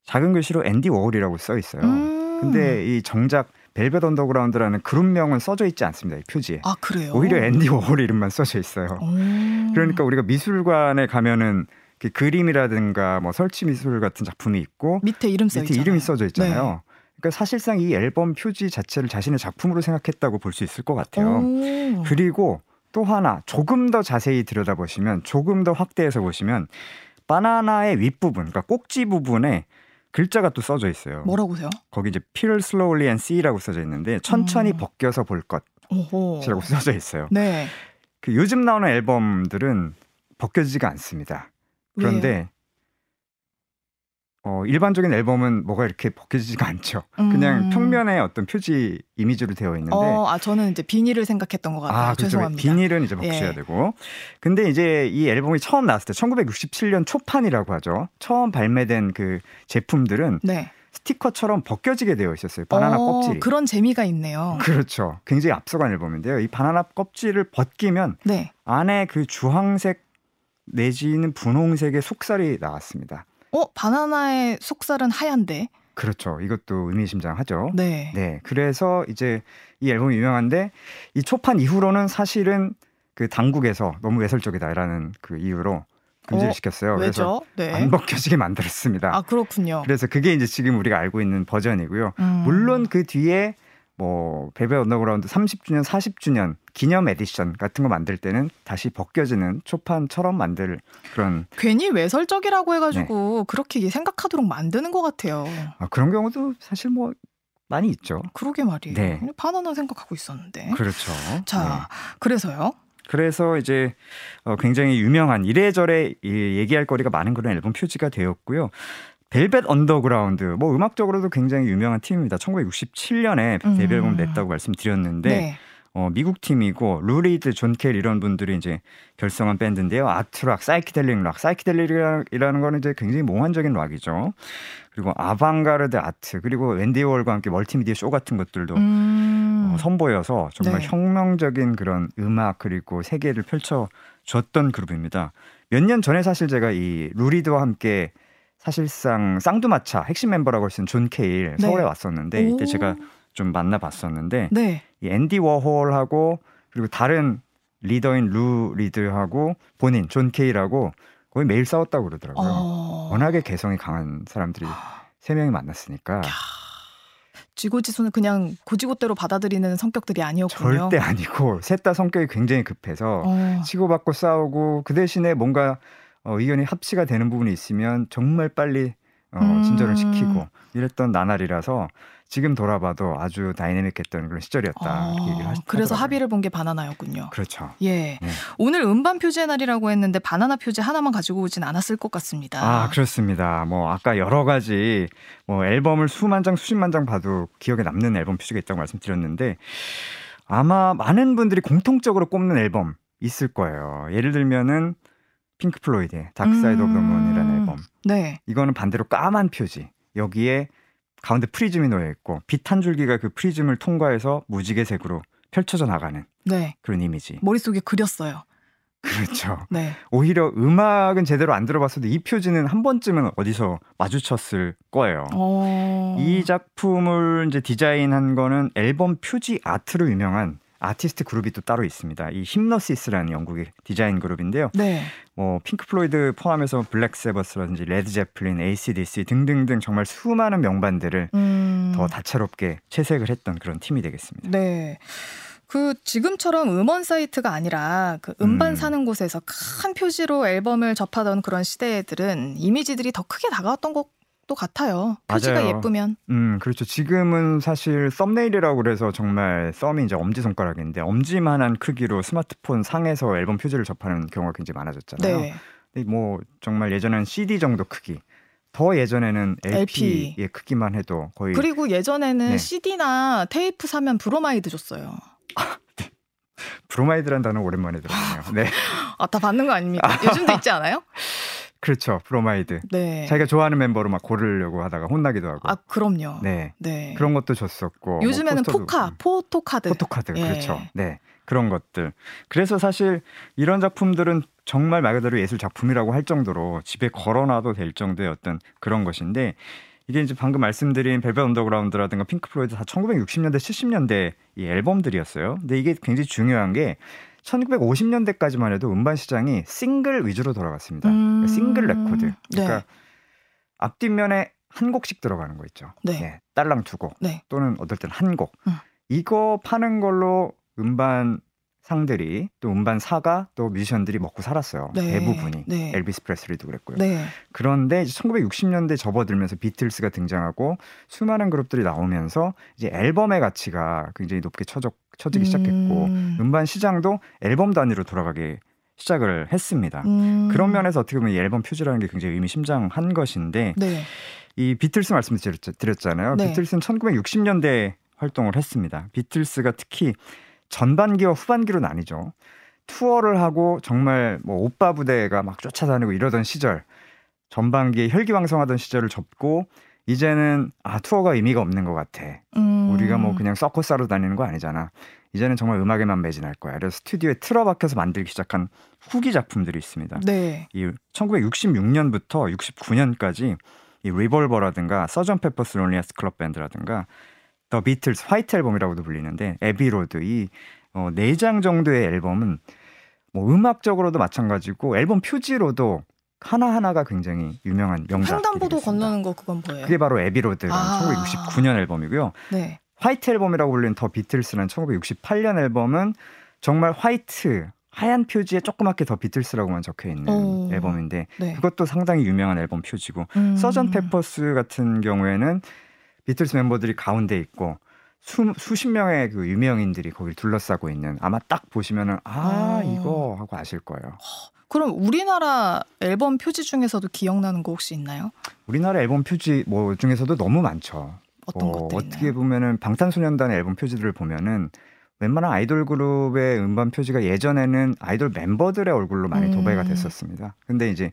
작은 글씨로 앤디 워홀이라고 써 있어요. 음~ 근데 이 정작 벨벳 언더그라운드라는 그룹명은 써져 있지 않습니다. 이 표지에. 아, 그래요? 오히려 앤디 워홀 이름만 써져 있어요. 음~ 그러니까 우리가 미술관에 가면은 그 그림이라든가 뭐 설치 미술 같은 작품이 있고 밑에 이름 써 밑에 이름이 써져 있잖아요. 네. 그러니까 사실상 이 앨범 표지 자체를 자신의 작품으로 생각했다고 볼 수 있을 것 같아요. 오. 그리고 또 하나 조금 더 자세히 들여다보시면 조금 더 확대해서 보시면 바나나의 윗부분, 그러니까 꼭지 부분에 글자가 또 써져 있어요. 뭐라고요? 거기 이제 peel slowly and see라고 써져 있는데 천천히 음. 벗겨서 볼 것이라고 써져 있어요. 네. 그 요즘 나오는 앨범들은 벗겨지지가 않습니다. 그런데 예. 어, 일반적인 앨범은 뭐가 이렇게 벗겨지지가 않죠. 그냥 음. 평면에 어떤 표지 이미지로 되어 있는데. 어, 아, 저는 이제 비닐을 생각했던 것 같아요. 아, 그렇죠. 죄송합니다. 비닐은 이제 벗겨야 예. 되고. 근데 이제 이 앨범이 처음 나왔을 때 1967년 초판이라고 하죠. 처음 발매된 그 제품들은 네. 스티커처럼 벗겨지게 되어 있었어요. 바나나 어, 껍질이. 그런 재미가 있네요. 그렇죠. 굉장히 앞서간 앨범인데요. 이 바나나 껍질을 벗기면 네. 안에 그 주황색 내지는 분홍색의 속살이 나왔습니다. 어, 바나나의 속살은 하얀데. 그렇죠. 이것도 의미심장하죠. 네. 네. 그래서 이제 이 앨범이 유명한데 이 초판 이후로는 사실은 그 당국에서 너무 외설적이다라는 그 이유로 금지를 어, 시켰어요. 왜죠? 그래서 네. 안 벗겨지게 [LAUGHS] 만들었습니다. 아 그렇군요. 그래서 그게 이제 지금 우리가 알고 있는 버전이고요. 음. 물론 그 뒤에 뭐 벨벳 언더그라운드 30주년, 40주년 기념 에디션 같은 거 만들 때는 다시 벗겨지는 초판처럼 만들 그런 괜히 외설적이라고 해가지고 네. 그렇게 생각하도록 만드는 것 같아요. 아, 그런 경우도 사실 뭐 많이 있죠. 그러게 말이에요. 네. 바나나 생각하고 있었는데. 그렇죠. 자, 네. 그래서요. 그래서 이제 어, 굉장히 유명한 이래저래 얘기할 거리가 많은 그런 앨범 표지가 되었고요. 벨벳 언더그라운드 뭐 음악적으로도 굉장히 유명한 팀입니다. 1967년에 음. 데뷔 앨범 냈다고 말씀드렸는데 네. 어, 미국 팀이고 루 리드, 존 케일 이런 분들이 이제 결성한 밴드인데요. art rock, psychedelic rock, psychedelic이라는 거는 이제 굉장히 몽환적인 rock이죠. 그리고 아방가르드 아트 그리고 앤디 워홀과 함께 멀티미디어 쇼 같은 것들도 음. 어, 선보여서 정말 네. 혁명적인 그런 음악 그리고 세계를 펼쳐 줬던 그룹입니다. 몇 년 전에 사실 제가 이 루리드와 함께 사실상 쌍두마차 핵심 멤버라고 할 수 있는 존 케일 네. 서울에 왔었는데 이때 제가 좀 만나봤었는데 네. 이 앤디 워홀하고 그리고 다른 리더인 루 리드하고 본인 존 케일하고 거의 매일 싸웠다고 그러더라고요. 어... 워낙에 개성이 강한 사람들이 세 명이 만났으니까. 쥐고지손을 그냥 곧이곧대로 받아들이는 성격들이 아니었군요. 절대 아니고 셋 다 성격이 굉장히 급해서 어... 치고받고 싸우고 그 대신에 뭔가 어, 의견이 합치가 되는 부분이 있으면 정말 빨리 어, 음. 진전을 시키고 이랬던 나날이라서 지금 돌아봐도 아주 다이내믹했던 그런 시절이었다. 어, 얘기를 하시, 그래서 합의를 본 게 바나나였군요. 그렇죠. 예. 네. 오늘 음반 표지의 날이라고 했는데 바나나 표지 하나만 가지고 오진 않았을 것 같습니다. 아 그렇습니다. 뭐 아까 여러 가지 뭐 앨범을 수만 장 수십만 장 봐도 기억에 남는 앨범 표지가 있다고 말씀드렸는데 아마 많은 분들이 공통적으로 꼽는 앨범 있을 거예요. 예를 들면은 핑크 플로이드의 Dark Side of the Moon이라는 앨범. 네. 이거는 반대로 까만 표지. 여기에 가운데 프리즘이 놓여 있고 빛 한 줄기가 그 프리즘을 통과해서 무지개색으로 펼쳐져 나가는 네. 그런 이미지. 머릿속에 그렸어요. 그렇죠. [LAUGHS] 네. 오히려 음악은 제대로 안 들어봤어도 이 표지는 한 번쯤은 어디서 마주쳤을 거예요. 오. 어. 이 작품을 이제 디자인한 거는 앨범 표지 아트로 유명한 아티스트 그룹이 또 따로 있습니다. 이 힙노시스라는 영국의 디자인 그룹인데요. 네. 뭐 핑크 플로이드 포함해서 블랙 사바스라든지 레드 제플린, AC/DC 등등등 정말 수많은 명반들을 음... 더 다채롭게 채색을 했던 그런 팀이 되겠습니다. 네. 그 지금처럼 음원 사이트가 아니라 그 음반 음. 사는 곳에서 큰 표지로 앨범을 접하던 그런 시대들은 이미지들이 더 크게 다가왔던 것 또 같아요. 표지가 맞아요. 예쁘면. 음, 그렇죠. 지금은 사실 thumbnail이라고 그래서 정말 썸이 이제 엄지 손가락인데 엄지만한 크기로 스마트폰 상에서 앨범 표지를 접하는 경우가 굉장히 많아졌잖아요. 네. 근데 뭐 정말 예전엔 CD 정도 크기. 더 예전에는 LP의 LP. 크기만 해도 거의 그리고 예전에는 네. CD나 테이프 사면 브로마이드 줬어요. 네. [LAUGHS] 브로마이드란 단어 오랜만에 들었네요. 네. 아, 다 받는 거 아닙니까? 요즘도 있지 않아요? [LAUGHS] 그렇죠. 브로마이드. 네. 자기가 좋아하는 멤버로 막 고르려고 하다가 혼나기도 하고. 아, 그럼요. 네. 네. 그런 것도 줬었고. 뭐 요즘에는 뭐 포카, 포토카드. 포토카드. 예. 그렇죠. 네. 그런 것들. 그래서 사실 이런 작품들은 정말 말 그대로 예술 작품이라고 할 정도로 집에 걸어놔도 될 정도의 어떤 그런 것인데 이게 이제 방금 말씀드린 벨벳 언더그라운드라든가 핑크 플로이드 다 1960년대, 70년대 이 앨범들이었어요. 근데 이게 굉장히 중요한 게 1950년대까지만 해도 음반 시장이 싱글 위주로 돌아갔습니다. 음... 싱글 레코드. 그러니까 네. 앞뒷면에 한 곡씩 들어가는 거 있죠. 네. 네 딸랑 두 곡. 네. 또는 어떨 땐 한 곡. 음. 이거 파는 걸로 음반 상들이 또 음반 사가 또 뮤지션들이 먹고 살았어요. 네. 대부분이 네. 엘비스 프레슬리도 그랬고요. 네. 그런데 이제 1960년대 접어들면서 비틀스가 등장하고 수많은 그룹들이 나오면서 이제 앨범의 가치가 굉장히 높게 쳐져, 쳐지기 음. 시작했고 음반 시장도 앨범 단위로 돌아가게 시작을 했습니다. 음. 그런 면에서 어떻게 보면 이 앨범 표지라는 게 굉장히 의미심장한 것인데 네. 이 비틀스 말씀드렸잖아요. 네. 비틀스는 1960년대 활동을 했습니다. 비틀스가 특히 전반기와 후반기로 나뉘죠. 투어를 하고 정말 뭐 오빠 부대가 막 쫓아다니고 이러던 시절, 전반기에 혈기왕성하던 시절을 접고 이제는 아 투어가 의미가 없는 것 같아. 음. 우리가 뭐 그냥 서커스 하러 다니는 거 아니잖아. 이제는 정말 음악에만 매진할 거야. 그래서 스튜디오에 틀어박혀서 만들기 시작한 후기 작품들이 있습니다. 네. 이 1966년부터 69년까지 이 Revolver라든가 Sgt. Pepper's Lonely Hearts Club Band라든가 더 비틀스 White Album이라고도 불리는데 Abbey Road 이 어, 4장 정도의 앨범은 뭐 음악적으로도 마찬가지고 앨범 표지로도 하나하나가 굉장히 유명한 명작. 횡단보도 건너는 거 그건 뭐예요? 그게 바로 Abbey Road라는 아~ 1969년 앨범이고요. 네. White Album이라고 불리는 더 비틀스라는 1968년 앨범은 정말 white 하얀 표지에 조그맣게 더 비틀스라고만 적혀 있는 오. 앨범인데 네. 그것도 상당히 유명한 앨범 표지고 음. Sgt. Pepper's 같은 경우에는 비틀스 멤버들이 가운데 있고 수, 수십 명의 그 유명인들이 거기를 둘러싸고 있는 아마 딱 보시면은 아 오. 이거 하고 아실 거예요. 그럼 우리나라 앨범 표지 중에서도 기억나는 거 혹시 있나요? 우리나라 앨범 표지 뭐 중에서도 너무 많죠. 어떤 어, 것들 어떻게 보면은 방탄소년단의 앨범 표지들을 보면은 웬만한 아이돌 그룹의 음반 표지가 예전에는 아이돌 멤버들의 얼굴로 많이 도배가 음. 됐었습니다. 근데 이제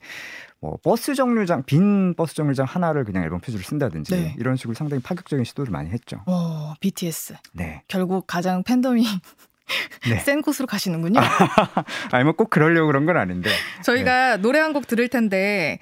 뭐 버스 정류장 빈 버스 정류장 하나를 그냥 앨범 표지를 쓴다든지 네. 이런 식으로 상당히 파격적인 시도를 많이 했죠. 어, BTS. 네. 결국 가장 팬덤이 네. [LAUGHS] 센 곳으로 가시는군요. [LAUGHS] 아니 뭐 꼭 그러려고 그런 건 아닌데. 저희가 네. 노래 한 곡 들을 텐데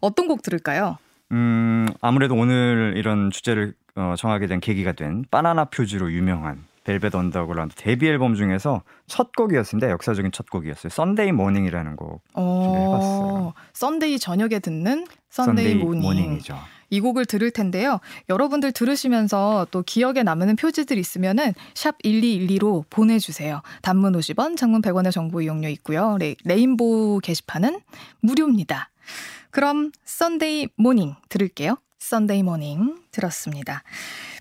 어떤 곡 들을까요? 음, 아무래도 오늘 이런 주제를 어, 정하게 된 계기가 된 바나나 표지로 유명한 벨벳 언더그라운드 데뷔 앨범 중에서 첫 곡이었습니다. 역사적인 첫 곡이었어요. Sunday Morning이라는 곡 어, 준비해봤어요. Sunday 저녁에 듣는 Sunday Morning. Morning이죠. 이 곡을 들을 텐데요. 여러분들 들으시면서 또 기억에 남는 표지들 있으면은 샵 1212로 보내주세요. 단문 50원, 장문 100원의 정보 이용료 있고요. 레, 레인보우 게시판은 무료입니다. 그럼 Sunday Morning 들을게요. Sunday Morning 들었습니다.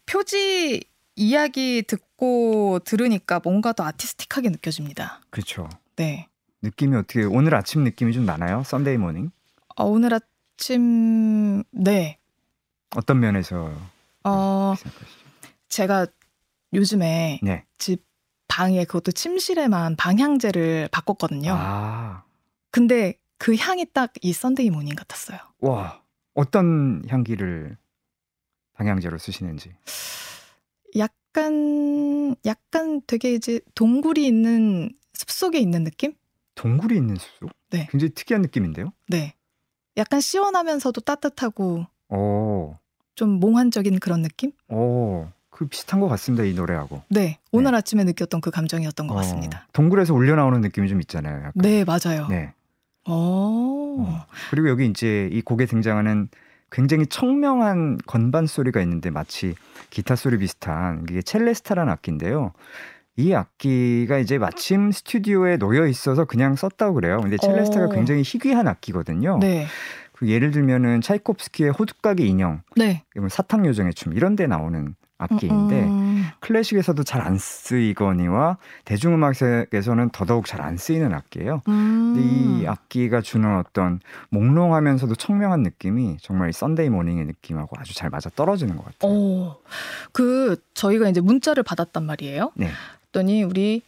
표지 이야기 듣고 들으니까 뭔가 더 artistic하게 느껴집니다. 그렇죠. 네. 느낌이 어떻게 오늘 아침 느낌이 좀 나나요? Sunday Morning? 어, 오늘 아침 네. 어떤 면에서 어 제가 요즘에 네. 집 방에 그것도 침실에만 방향제를 바꿨거든요. 아. 근데 그 향이 딱 이 Sunday Morning 같았어요. 와. 어떤 향기를 방향제로 쓰시는지. 약간 약간 되게 이제 동굴이 있는 숲속에 있는 느낌? 동굴이 있는 숲속? 네. 굉장히 특이한 느낌인데요? 네. 약간 시원하면서도 따뜻하고 오. 좀 몽환적인 그런 느낌? 오. 그 비슷한 것 같습니다 이 노래하고. 네, 오늘 네. 아침에 느꼈던 그 감정이었던 것 어, 같습니다. 동굴에서 울려 나오는 느낌이 좀 있잖아요. 약간. 네, 맞아요. 네. 오. 어. 그리고 여기 이제 이 곡에 등장하는 굉장히 청명한 건반 소리가 있는데 마치 기타 소리 비슷한 이게 첼레스타라는 악기인데요. 이 악기가 이제 마침 스튜디오에 놓여 있어서 그냥 썼다고 그래요. 근데 첼레스타가 오. 굉장히 희귀한 악기거든요. 네. 그 예를 들면은 차이콥스키의 호두까기 인형, 네. 사탕 요정의 춤 이런 데 나오는 악기인데 음, 음. 클래식에서도 잘 안 쓰이거니와 대중음악에서는 더더욱 잘 안 쓰이는 악기예요. 음. 근데 이 악기가 주는 어떤 몽롱하면서도 청명한 느낌이 정말 이 Sunday Morning의 느낌하고 아주 잘 맞아 떨어지는 것 같아요. 오, 그 저희가 이제 문자를 받았단 말이에요. 네. 그랬더니 우리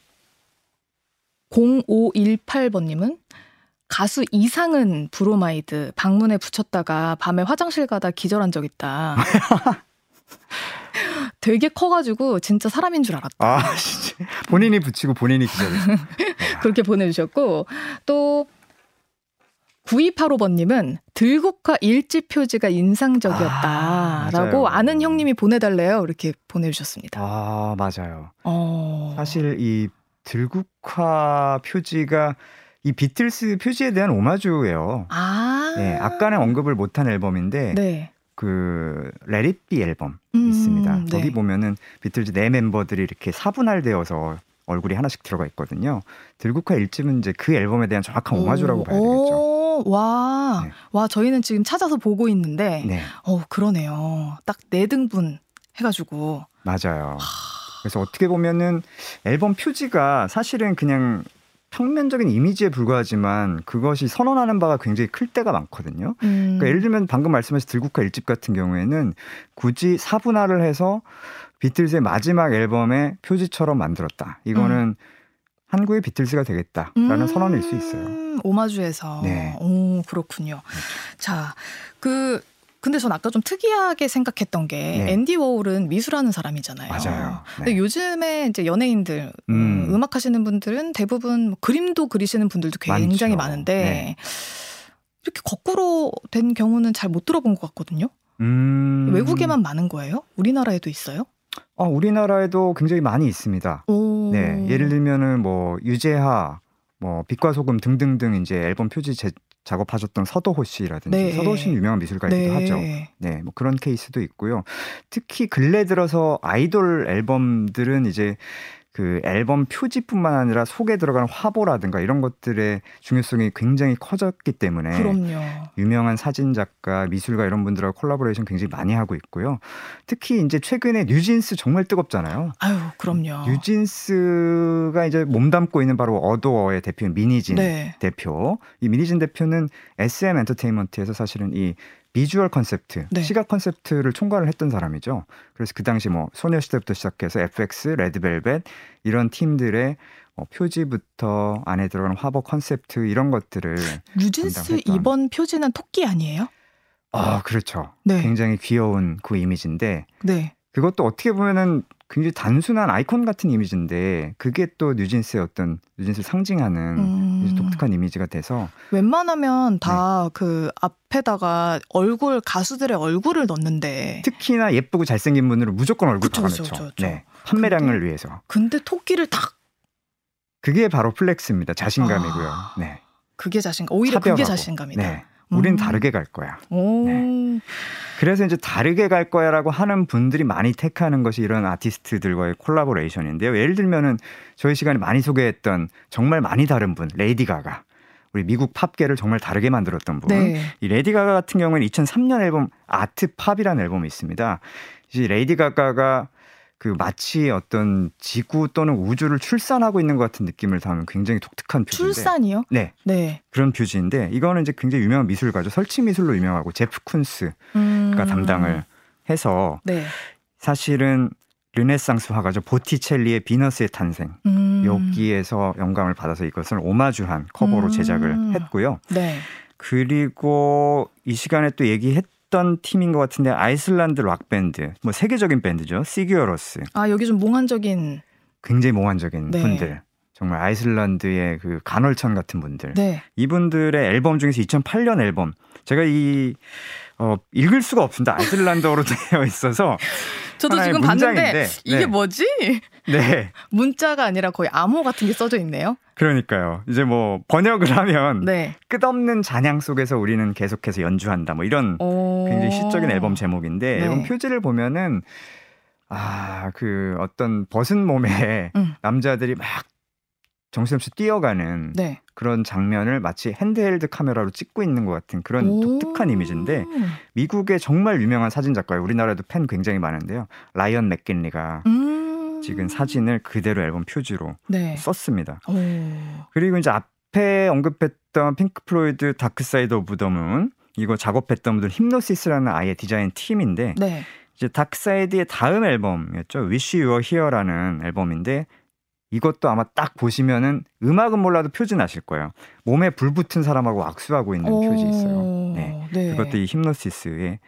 0518번님은 가수 이상은 브로마이드 방문에 붙였다가 밤에 화장실 가다 기절한 적 있다. [LAUGHS] 되게 커가지고 진짜 사람인 줄 알았다. 아, 진짜. 본인이 붙이고 본인이 기절했어. [LAUGHS] 그렇게 보내주셨고, 또, 9285번님은 들국화 1집 표지가 인상적이었다라고 아는 형님이 보내달래요. 이렇게 보내주셨습니다. 아, 맞아요. 어... 사실 이 들국화 표지가 이 비틀스 표지에 대한 오마주예요. 아. 네, 아까는 언급을 못한 앨범인데 네. 그 Let It Be 앨범 음, 있습니다. 네. 거기 보면은 비틀즈 네 멤버들이 이렇게 사분할되어서 얼굴이 하나씩 들어가 있거든요. 들국화 1집은 이제 그 앨범에 대한 정확한 오 마주라고 봐야 되겠죠. 와, 네. 와, 저희는 지금 찾아서 보고 있는데, 네. 어, 그러네요. 딱 네 등분 해가지고. 맞아요. 그래서 어떻게 보면은 앨범 표지가 사실은 그냥 평면적인 이미지에 불과하지만 그것이 선언하는 바가 굉장히 클 때가 많거든요. 음. 그러니까 예를 들면 방금 말씀하신 들국화 일집 같은 경우에는 굳이 사분할을 해서 비틀즈의 마지막 앨범의 표지처럼 만들었다. 이거는 음. 한국의 비틀즈가 되겠다라는 음. 선언일 수 있어요. 오마주에서. 네. 오, 그렇군요. 자, 그 근데 전 아까 좀 특이하게 생각했던 게 네. 앤디 워홀은 미술하는 사람이잖아요. 맞아요. 네. 근데 요즘에 이제 연예인들 음. 음. 악 하시는 분들은 대부분 뭐 그림도 그리시는 분들도 굉장히 많죠. 많은데 네. 이렇게 거꾸로 된 경우는 잘 못 들어본 것 같거든요. 음. 외국에만 많은 거예요? 우리나라에도 있어요? 아, 우리나라에도 굉장히 많이 있습니다. 오. 네, 예를 들면은 뭐 유재하, 뭐 빛과 소금 등등등 이제 앨범 표지 제, 작업하셨던 서도호 씨라든지 네. 서도호 씨는 유명한 미술가이기도 네. 하죠. 네, 뭐 그런 케이스도 있고요. 특히 근래 들어서 아이돌 앨범들은 이제 그 앨범 표지뿐만 아니라 속에 들어가는 화보라든가 이런 것들의 중요성이 굉장히 커졌기 때문에 그럼요. 유명한 사진 작가, 미술가 이런 분들하고 콜라보레이션 굉장히 많이 하고 있고요. 특히 이제 최근에 뉴진스 정말 뜨겁잖아요. 아유, 그럼요. 뉴진스가 이제 몸담고 있는 바로 어도어의 대표인 민희진 네. 대표. 이 민희진 대표는 SM 엔터테인먼트에서 사실은 이 비주얼 컨셉트, 네. 시각 컨셉트를 총괄을 했던 사람이죠. 그래서 그 당시 뭐 소녀시대부터 시작해서 FX, 레드벨벳 이런 팀들의 뭐 표지부터 안에 들어가는 화보 컨셉트 이런 것들을 뉴진스 이번 표지는 토끼 아니에요? 아 그렇죠. 네. 굉장히 귀여운 그 이미지인데 네. 그것도 어떻게 보면은 굉장히 단순한 아이콘 같은 이미지인데 그게 또 뉴진스의 어떤 뉴진스를 상징하는 음. 독특한 이미지가 돼서 웬만하면 다그 네. 그 앞에다가 얼굴 가수들의 얼굴을 넣는데 특히나 예쁘고 잘생긴 분으로 무조건 얼굴 박아놓죠. 네. 판매량을 근데, 위해서. 근데 토끼를 딱 그게 바로 flex입니다. 자신감이고요. 아. 네. 그게 자신감. 오히려 차별하고. 그게 자신감이다. 네. 우린 음. 다르게 갈 거야. 네. 그래서 이제 다르게 갈 거야라고 하는 분들이 많이 택하는 것이 이런 아티스트들과의 collaboration인데요. 예를 들면은 저희 시간에 많이 소개했던 정말 많이 다른 분, 레이디 가가. 우리 미국 팝계를 정말 다르게 만들었던 분. 네. 이 레이디 가가 같은 경우에는 2003년 앨범 Artpop이라는 앨범이 있습니다. 이제 레이디 가가가 그 마치 어떤 지구 또는 우주를 출산하고 있는 것 같은 느낌을 담은 굉장히 독특한 표지인데 출산이요? 네. 네. 그런 표지인데 이거는 이제 굉장히 유명한 미술가죠. 설치 미술로 유명하고 제프 쿤스가 음. 담당을 해서 네. 사실은 르네상스 화가죠. 보티첼리의 비너스의 탄생. 음. 여기에서 영감을 받아서 이것을 오마주한 커버로 음. 제작을 했고요. 네. 그리고 이 시간에 또 얘기했 했던 팀인 것 같은데 아이슬란드 락 밴드, 뭐 세계적인 밴드죠. 시규어 로스. 아 여기 좀 몽환적인. 굉장히 몽환적인 네. 분들. 정말 아이슬란드의 그 간헐천 같은 분들. 네. 이분들의 앨범 중에서 2008년 앨범. 제가 이 어, 읽을 수가 없습니다. 아이슬란드어로 [LAUGHS] 되어 있어서. 저도 지금 문장인데, 봤는데 이게 네. 뭐지? 네. 문자가 아니라 거의 암호 같은 게 써져 있네요. 그러니까요. 이제 뭐 번역을 하면 네. 끝없는 잔향 속에서 우리는 계속해서 연주한다. 뭐 이런 굉장히 시적인 앨범 제목인데 네. 앨범 표지를 보면은 아, 그 어떤 벗은 몸에 음. 남자들이 막 정신없이 뛰어가는 네. 그런 장면을 마치 handheld 카메라로 찍고 있는 것 같은 그런 독특한 이미지인데 미국의 정말 유명한 사진 작가예요. 우리나라에도 팬 굉장히 많은데요. 라이언 맥긴리가 음~ 찍은 사진을 그대로 앨범 표지로 네. 썼습니다. 오. 그리고 이제 앞에 언급했던 핑크 플로이드 Dark Side of the Moon 이거 작업했던 분들 힙노시스라는 아예 디자인 팀인데 네. 이제 Dark Side의 다음 앨범이었죠. Wish You Were Here라는 앨범인데 이것도 아마 딱 보시면은 음악은 몰라도 표지 아실 거예요. 몸에 불 붙은 사람하고 악수하고 있는 표지 있어요. 네. 네. 그것도 이 힙노시스의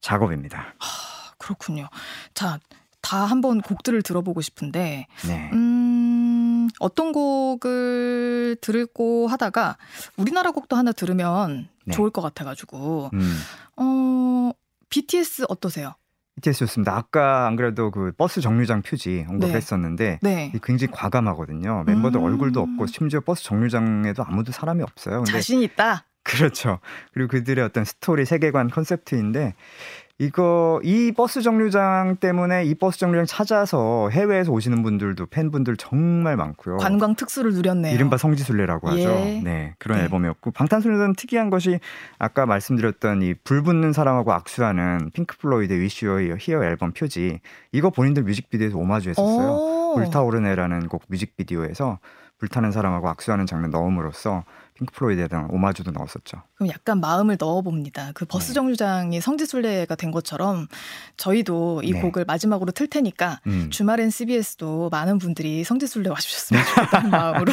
작업입니다. 하, 그렇군요. 자, 다 한번 곡들을 들어보고 싶은데, 네. 음, 어떤 곡을 들을까 하다가 우리나라 곡도 하나 들으면 네. 좋을 것 같아가지고, 음. 어, BTS 어떠세요? BTS 좋습니다. 아까 안 그래도 그 버스 정류장 표지 언급했었는데 네. 네. 굉장히 과감하거든요. 멤버들 음. 얼굴도 없고 심지어 버스 정류장에도 아무도 사람이 없어요. 자신 있다. 그렇죠. 그리고 그들의 어떤 스토리, 세계관, 컨셉트인데 이거 이 버스 정류장 때문에 이 버스 정류장 찾아서 해외에서 오시는 분들도 팬분들 정말 많고요. 관광 특수를 누렸네요. 이른바 성지순례라고 하죠. 예. 네 그런 네. 앨범이었고 방탄소년단 특이한 것이 아까 말씀드렸던 이 불붙는 사람하고 악수하는 핑크 플로이드의 Wish You Were Here 앨범 표지 이거 본인들 뮤직비디오에서 오마주했었어요. 불타오르네라는 곡 뮤직비디오에서 불타는 사람하고 악수하는 장면 넣음으로써 핑크 플로이드에 대한 오마주도 넣었었죠. 그럼 약간 마음을 넣어봅니다. 그 버스 네. 정류장이 성지순례가 된 것처럼 저희도 이 네. 곡을 마지막으로 틀 테니까 음. 주말엔 CBS도 많은 분들이 성지순례 와주셨으면 좋겠다는 [LAUGHS] 마음으로.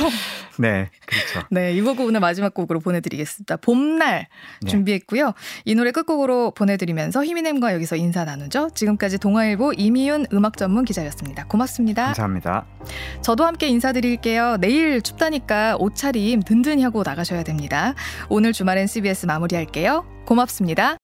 네, 그렇죠. 네, 이 곡을 오늘 마지막 곡으로 보내드리겠습니다. 봄날 네. 준비했고요. 이 노래 끝곡으로 보내드리면서 히미넴과 여기서 인사 나누죠. 지금까지 동아일보 이미윤 음악 전문 기자였습니다. 고맙습니다. 감사합니다. 저도 함께 인사드릴게요. 내일 춥다니까 옷차림 든든히 하고 나 나가셔야 됩니다. 오늘 주말엔 CBS 마무리할게요. 고맙습니다.